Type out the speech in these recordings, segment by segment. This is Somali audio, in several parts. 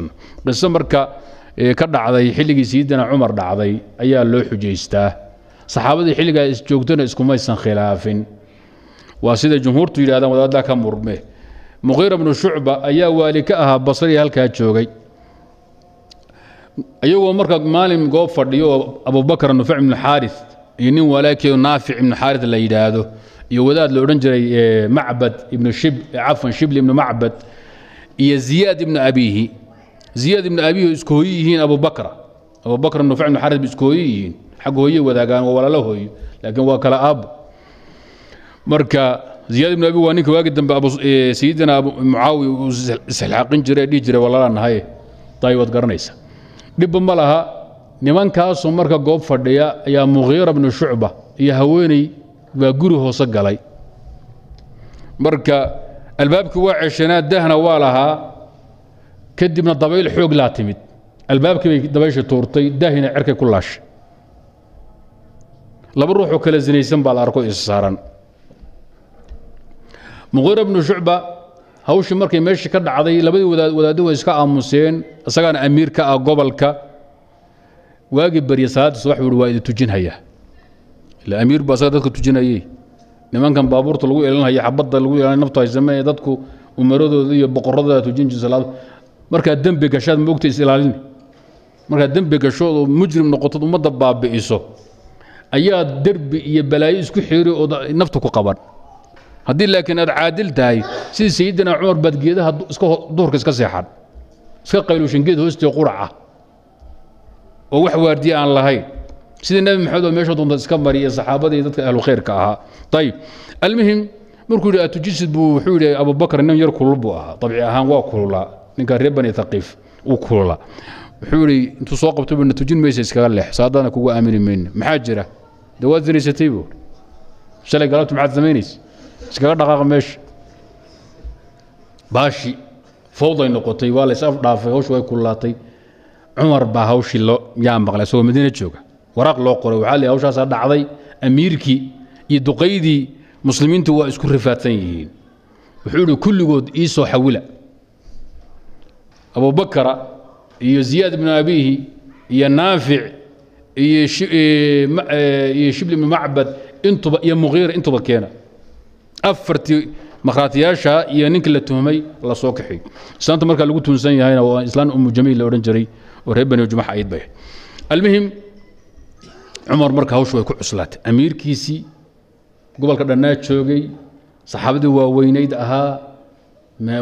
qiso marka ka dhacday xilligii sayidina cumar dhacday ayaa loo xujaystaa. Saxaabadii xilligaa isjoogtona iskumaysan khilaafin. Waa sida jumhuurtu yidhahdaan wadaaddaa ka murme. Muqiira bnu shucba ayaa waali ka ahaa basriya halkaa joogay. Iyagoo marka maalin goob fadhiyo oo abubakar nufec ibnu xaaris iyo nin walaalkeedu naafic ibnu xaaris la yidhaahdo iyo wadaad la odhan jiray macbad ibnu shib cafwan shibli ibnu macbad iyo ziyaad ibnu abiihi ziyaad ibnu abiihi isku hooyo yihiin abubakra abubakr nufec ibnu xaaris ba isku hooyo yihiin xagga hooye wadaagaan waa walaalo hooyo laakiin waa kala aabo marka ziyaad ibnu abi waa ninka waagi dambe sayidina mucaawiya uu isxaaqin jiray dhihi jiray walaalaa nahaye waad garanaysa. Dhibba ma laha nimankaasoo marka goob fadhiya ayaa muqiira bnu shucba iyo haweeney baa guri hoose galay. Marka albaabkii waa ceshanaa dahna waa lahaa kadibna dabayl xoog laa timid. Albaabkii bay dabaysha tuurtay daahina cerkay ku laashay laba ruuxoo kala sinaysan baa la arko is saaran. Muqiira bnu shucba hawshii markay meeshii ka dhacday labadii wadaaddo way iska aamuseen isagaana amiir ka ah gobolka. Waagii barya salaadda subax buu waa idin tujinhayaa ila amiir baa isaga dadka tujinayey. Nimankan baabuurta lagu elanhaya xabadda lagu elanay naftu haysamee dadku umaradooda iyo boqoradooda tujin jir salaad markaad dembi gashaad moogta is ilaalini markaad dembi gasho oo mujrim noqotod ummadda baabi'iso ayaa derbi iyo balaayo isku xiiri oo naftu ku qaban. Haddii laakiin aad caadil tahay sidii sayidina cumar baad geedaha duhurka iska seexan. Iska qayluushan geed hoostee quraca oo wax waardiye aan lahayn. Sidii nebi maxamed oo meesha doonta iska mariya saxaabadii dadka ahlu khayrka ahaa. Ayib almuhim markuu yidhi atujisid buu? Wuxuu yidhi abubakar nin yar kulul buu ahaa. Dabci ahaan waa kululaa ninka reer bani thaqiif uu kululaa wuxuu yidhi intuu soo qabto na tujin maysa iskaga leex saadaana kugu aamini mayna maxaa jira? Dee waad zinaysatay buu? Shalay galabtu maxaad samaynaysa? Iskaga dhaqaaqa meesha baashi fowday noqotay waa lays afdhaafay hawshu way kullaatay cumar baa hawshii loo yaa maqlay isagoo madiina jooga. Waraaq loo qoray waxaa leeyahay hawshaasaa dhacday amiirkii iyo duqaydii muslimiintu waa isku rifaadsan yihiin wuxuu yidhi kulligood ii xawila abubakara iyo ziyaad ibnu abiihi iyo naafic iyo shibli ibnu macbad intuba iyo muqiira intuba keena. Afartii makhraatiyaasha iyo ninkii la tuhmay la soo islaanta markaa lagu tuunsan yahayna waa islaan umu jamiil la odhan jiray oo reer bani jumax ayd bay. Almuhim cumar marka hawshu way ku cuslaatay. Amiirkiisii gobolka dhannaa joogay saxaabadii waaweynayd ahaa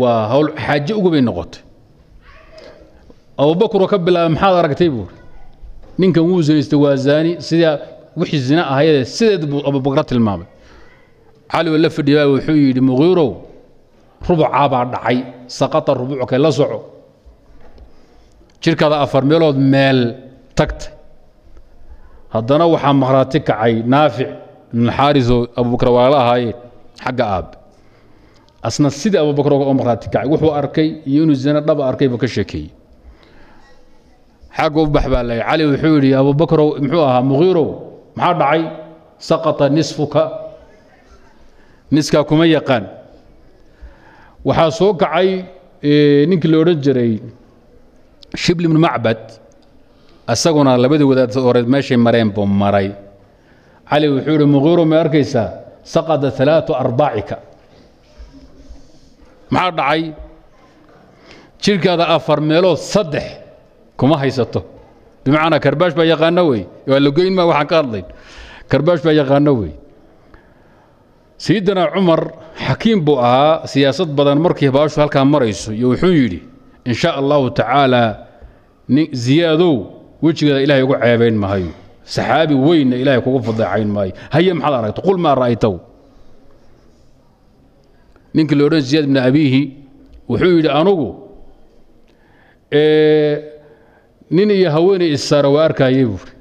waa hawl xaaje ugu bay noqotay abubakaroo ka bilaabay maxaad aragtay buuri ninkan wuu zinaystay waa zaani sidaa wixii zina ahayadee sideed buu abubakra tilmaamay. Cali oo la fadhiyaa wuxuu yidhi muqiirow rubucaa baa dhacay saqata rubuucka la soco. Jirkaada afar meelood meel tagtay. Haddana waxaa makhraati kacay naafic ibnuxaarisoo abubakar waala ahaayeen xagga aabbe asna sidii abubakar oo kacay wuxuu arkay iyo inuu zina dhaba arkay buu ka sheekeeyey xagga u bax baa lay cali wuxuu yidhi abubakarow muxuu ahaa muqiirow maxaa dhacay? Saqata nisfuka. Niskaa kuma yaqaan. Waxaa soo kacay ninkii la odhan jiray shibli ibnu macbad. Isaguna labadii wadaad horeed meeshay mareen buu maray. Cali wuxuu yidhi muqiiro ma arkaysaa? Saqada alaatu arbaacika. Maxaa dhacay? Jirhkaada afar meelood saddex kuma haysato. Bimacnaa karbaash baa yaqaano wey. Waa la goyn maa waxaan ka hadlayn karbaash baa yaqaano wey. Sayidina cumar xakiim buu ahaa siyaasad badan markii baashu halkaa marayso iyo wuxuu yidhi in sha allahu tacaala ziyaadow wejigeeda ilahay ugu ceebayn maayo saxaabi weynna ilahay kugu fadeecayn maayo haye maxaad aragta qul maa ra'aytaw. Ninkii la odhan ziyaad ibni abiihi wuxuu yidhi anugu nin iyo haweeney issaara waa arkaayey buuri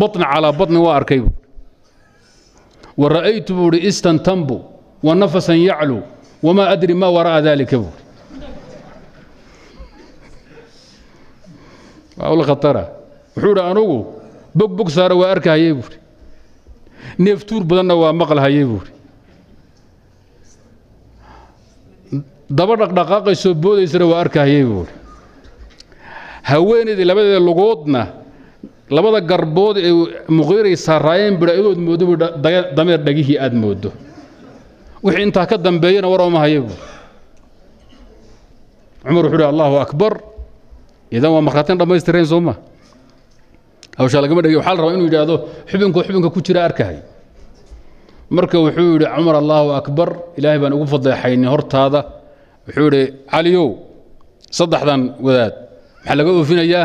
baطni calaa baطni waa arkay buuri wa ra'aytu buuhi istan tanbu wa nafasan yaclu wamaa adri maa wara'a daalika buuri awl khatara. Wuxuu idhi anugu bog bog saara waa arkahayey buuri neeftuur badanna waa maqlahayey buuri daba dhaqdhaqaaqaysoo boodaysana waa arkahayey buuri haweenaydii labadeeda lugoodna labada garbood ee muqiiray saaraayeen bidha iyadood moodo bu dameer dhagihii aad moodo. Wixii intaa ka dambeeyana war ooma hayabu cumar wuxuu uhi allahu akbar. Idan waa markhaatin dhammaystireen soo ma. Hawshaa lagama dhegey waxaa la rabaa inuu yidhaahdo xubinku xubinka ku jira arkahay marka wuxuu yidhi cumar allahu akbar. Ilaahay baan ugu fadeexaynay hortaada. Wuxuu yidhi caliyow saddexdan wadaad حلقوا فينا يا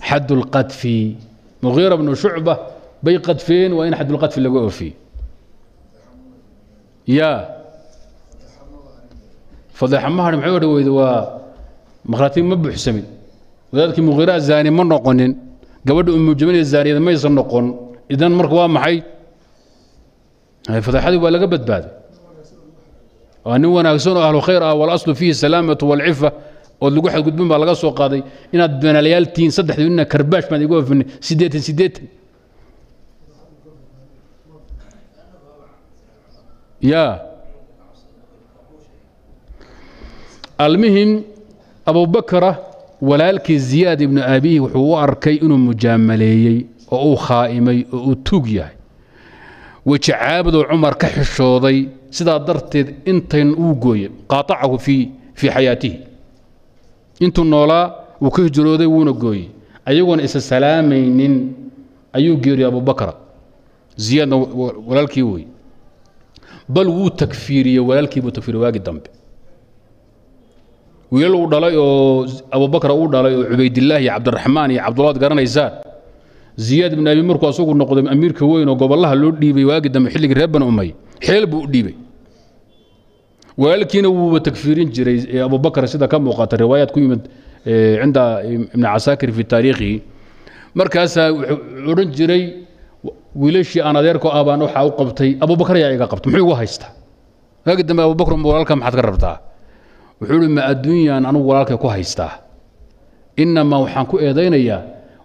حد القذف. مغيرة بن شعبة. بي فين وين حد القذف اللي قوه فيه؟ يا. فضيح مهر محمد و مخلاتين مبح سمين وذلك مغيرة زاني من رقنين قبل أم جميل الزاني إذا ما يصير نقون إذا مركوا محي هاي فضيح هذا ولا قبل بعد أنا وأنا أهل خير والأصل فيه السلامة والعفة. Ood lagu xadgudbin baa laga soo qaaday inaad beenalayaal tihiin saddexdii nina karbaash baan igu ofinay siddeetan siddeetan ya almuhim abubakra walaalkii ziyaad ibnu abihi wuxuu u arkay inuu mujaamaleeyey oo uu khaa'imay oo uu tuug yahay. Weji caabudoo cumar ka xishooday sidaa darteed intayn uu gooye qaatacahu fii xayaatihi intuu noolaa wuu ka hijrooday wuuna gooyey. Ayagoona isa salaamaynin ayuu geeriyey abubakra ziyaadna walaalkii wey bal wuu takfiiriyey walaalkii buu takfiiriye waagi dambe. Wiilal uu dhalay oo abubakra uu dhalay oo cubaydillaah iyo cabdiraxmaan iyo cabdullaad garanaysaan. Ziyaad ibn abi markuu asagu noqday amiirka weyn oo gobollaha loo dhiibay waagi dambe xilligii reer bani umay xeel buu u dhiibay walaalkiina wuuba takfiirin jiray abubakr sida ka muuqata riwaayaad ku yimid cinda ibn casaakir fi taariikhihi markaasaa wuxuu odhan jiray wiilashii aan adeerko ah waxaa u qabtay abubakar ayaa iga qabta muxuu igu haystaa waagi dambe abubakr walaalka maxaad ka rabtaa wuxuu ihi ma adduunyaan anugu walaalkay ku haystaa inamaa waxaan ku eedaynayaa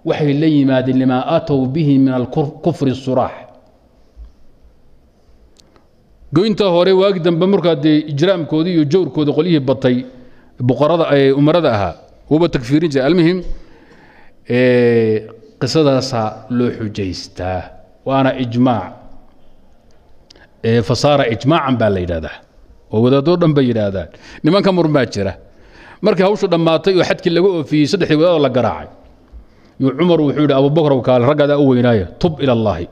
waxay la yimaadeen limaa aatow bihi min alkufri suraax goynta hore waagi dambe markaa dee ijraamkoodii iyo jawrkoodii qolyihii batay boqorada umarada ahaa wuuba takfiirin jiray almuhim qisadaasaa loo xujaystaa. Waana ijmaac fasaara ijmaacan baa la yidhahdaa oo wadaadoo dhan bay yidhaahdaan. Nimanka murun baa jira. Markii hawshu dhammaatay oo xadkii laga oofiyey saddexdii wadaadoo la garaacay yuu cumar wuxuu yidhi abubakr kaale raggaadaa u weynaaya tub ila allaahi.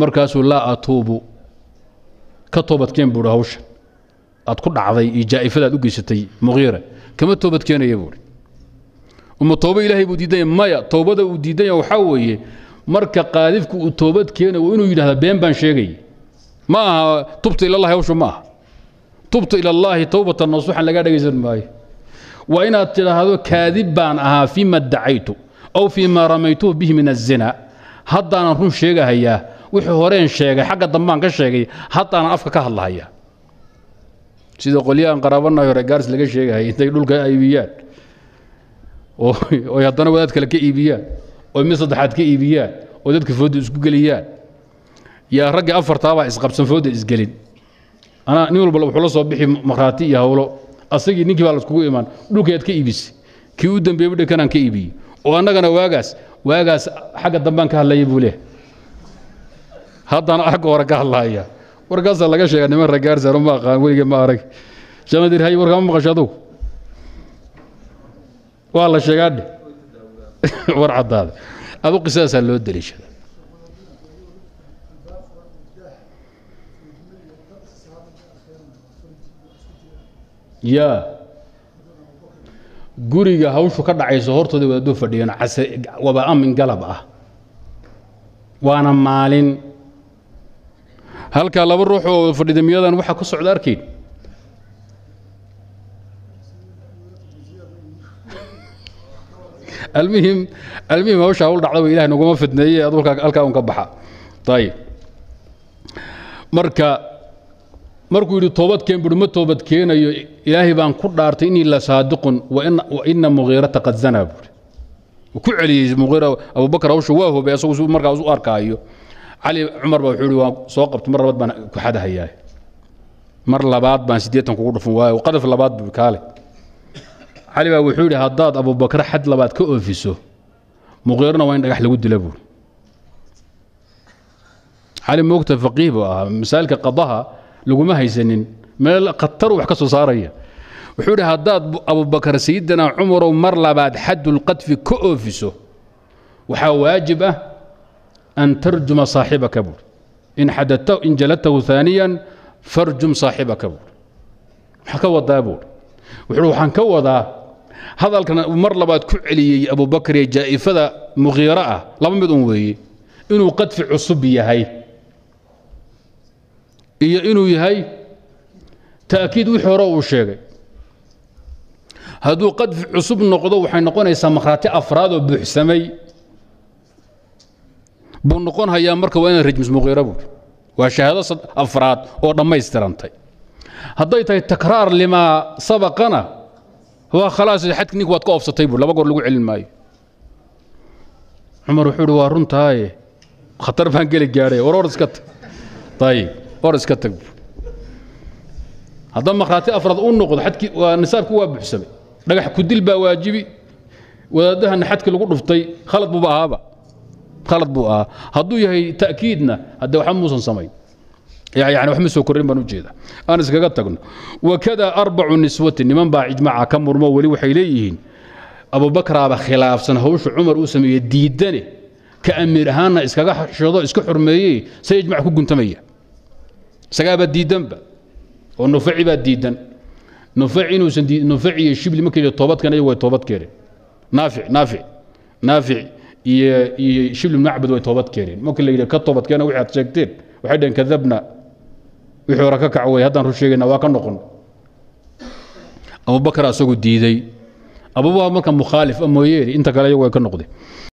Markaasuu laa atuubu ka toobadkeen buuhi hawshan aad ku dhacday iyo jaa'ifadaad u geysatay muqiira kama toobadkeenaya buuhi uma toobo ilaahay buu diidanya maya toobada uu diidanya waxaa weeye marka qaadifku uu toobad keenayo waa inuu yidhahda been baan sheegay. Ma aha tubta ilallahi hawshu ma aha. Tubta ilallaahi towbatan nasuuxan lagaa dhegaysan maayo. Waa inaad tidhaahdo kaadib baan ahaa fiima dacaytu aw fiima ramaytuhu bihi min azina haddaanan run sheegahayaa wixii horeen sheegay xagga dambaan ka sheegay haddaanan afka ka hadlahayaa sida qolyahan qaraabanayo hore gaars laga sheegahaya intay dhulka iibiyaan. Oy haddana wadaad kale ka iibiyaan. Oy mid saddexaad ka iibiyaan. Oo dadka fooda isku geliyaan. Yaa raggii afartaabaa isqabsan fooda isgelin. Anaa nin walba wuxuu la soo bixi makhraati iyo hawlo. Asagii ninkii baa laiskugu imaan dhulkayaad ka iibisay. Kii u dambeeyey dhegkanaan ka iibiyey. Oo annagana waagaas waagaas xagga dambaan ka hadlayay buu leehay haddana xagga hore ka hadlahaya warkaasaa laga sheega niman ragaarsaaro ma aqaan welige ma arag. Shanadir hay warkama maqasho waa la sheegaa dheh war caddaada adu qisadaasaa loo deliishada. Ya guriga hawshu ka dhacayso hortooda wadaaduu fadhiyeen waba amin galab ah. Waana maalin halkaa laba ruux oo fadhida miyadan waxaa ku socda arkayn almuhim almuhim hawsha hawl dhacda wa ilahay naguma fidneeye ad halkaa un ka baxa. Ayib marka markuu yidhi toobad keen buhi ma toobad keenayo ilaahay baan ku dhaartay inii la saadiqun wa ina mugiirata qad zanaa ku celiyey mugiira abubakar hawsha waa hobay asagu markaa u arkaayo cali cumar baa wuxuu waan soo qabtay mar labaad baan ku xadahayaa mar labaad baan siddeetan kugu dhufan waayo qadaf labaad buu kaale cali baa wuxuu yidhi haddaad abubakar xad labaad ka oofiso muqiirana waa in dhagax lagu dila buuri cali moogta faqiih buu ahaa masaailka qadaha laguma haysanin meel khatar wax ka soo saaraya. Wuxuu yidhi haddaad abubakar sayidina cumarow mar labaad xadulqadfi ka oofiso waxaa waajib ah an tarjuma saaxibaka buuri in jaladtahu ثaaniyan farjum saaxibaka buuri maxaa ka wadaa buuri wuxuu waxaan ka wadaa hadalkan mar labaad ku celiyey abubakar ee jaa'ifada muqiiro ah laba mid un weeye inuu qadfi cusub yahay iyo inuu yahay ta'kiid wixii hore uu sheegay hadduu qadfi cusub noqdo waxay noqonaysaa makhraati afraad oo buuxsamay buu noqon hayaa marka waa inaan rajmis muqiiro buuri waa shahaado afraad oo dhammaystirantay hadday tahay takraar limaa sabaqana waa khalaas xadki nink waad ka oofsatay buur laba goor lagu celin maayo. Cumar wuxuu uhi waa runtaaye. Khatar baan geli gaadhay. War or iska tag. Ayib or iska tag buur haddaa makhraati afraad u noqdo xadkii waa nisaabki waa buuxsamay. Dhagax kudil baa waajibi. Wadaadahana xadki lagu dhuftay khalad buuba ahaaba khalad buu ahaa. Hadduu yahay ta'kiidna hadde waxba muusan samayn. Yani wax ma soo korrin baan u jeeda aan iskaga tagno. Wakada arbacu niswatin niman baa ijmaaca ka murmo weli waxay leeyihiin abubakaraaba khilaafsan hawsha cumar uu sameeye diidane ka amiir ahaanna iskaga xashado iska xurmeeyey say ijmac ku guntamaya. Isagaaba diidanba oo nufaci baa diidan nufaci inuusan nufaci iyo shibli markii toobadkan iyagu way toobad keeneen naafic naafic naafic iyo iyo shibli ibn macbad way toobad keeneen. Markii la yidhi ka toobad keena wixii aad sheegteen. Waxay dhaheen kadabna wixii hore ka kac wey haddaan run sheegayna waa ka noqon. Abubakar asagu diiday. Abubakar marka mukhaalif mooyeene inta kale iyagu way ka noqdeen